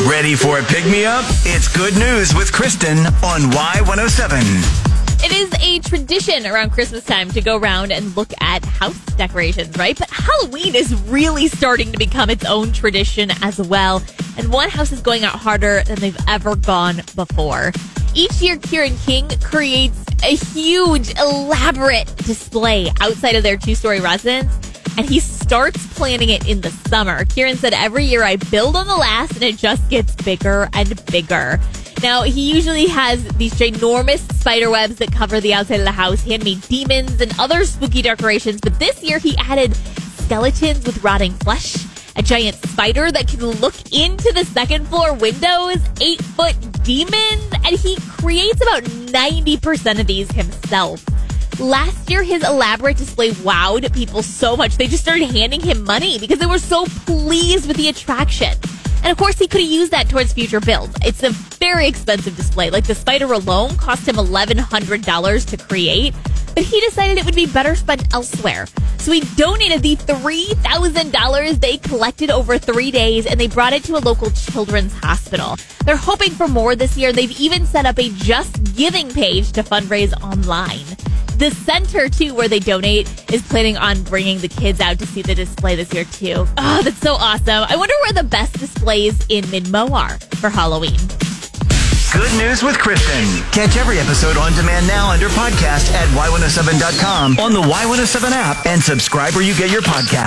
Ready for a pick me up? It's good news with Kristen on Y107. It is a tradition around Christmas time to go around and look at house decorations, right? But Halloween is really starting to become its own tradition as well. And one house is going out harder than they've ever gone before. Each year, Kieran King creates a huge, elaborate display outside of their two story residence. And he starts planning it in the summer. Kieran said, Every year I build on the last and it just gets bigger and bigger. Now, he usually has these ginormous spider webs that cover the outside of the house, handmade demons, and other spooky decorations. But this year, he added skeletons with rotting flesh, a giant spider that can look into the second floor windows, eight foot demons, and he creates about 90% of these himself. Last year, his elaborate display wowed people so much they just started handing him money because they were so pleased with the attraction. And of course, he could have used that towards future builds. It's a very expensive display. Like the spider alone cost him $1,100 to create, but he decided it would be better spent elsewhere. So he donated the $3,000 they collected over three days and they brought it to a local children's hospital. They're hoping for more this year. They've even set up a Just Giving page to fundraise online. The center, too, where they donate, is planning on bringing the kids out to see the display this year, too. Oh, that's so awesome. I wonder where the best displays in Midmo are for Halloween. Good news with Kristen. Catch every episode on demand now under podcast at y107.com on the Y107 app and subscribe where you get your podcast.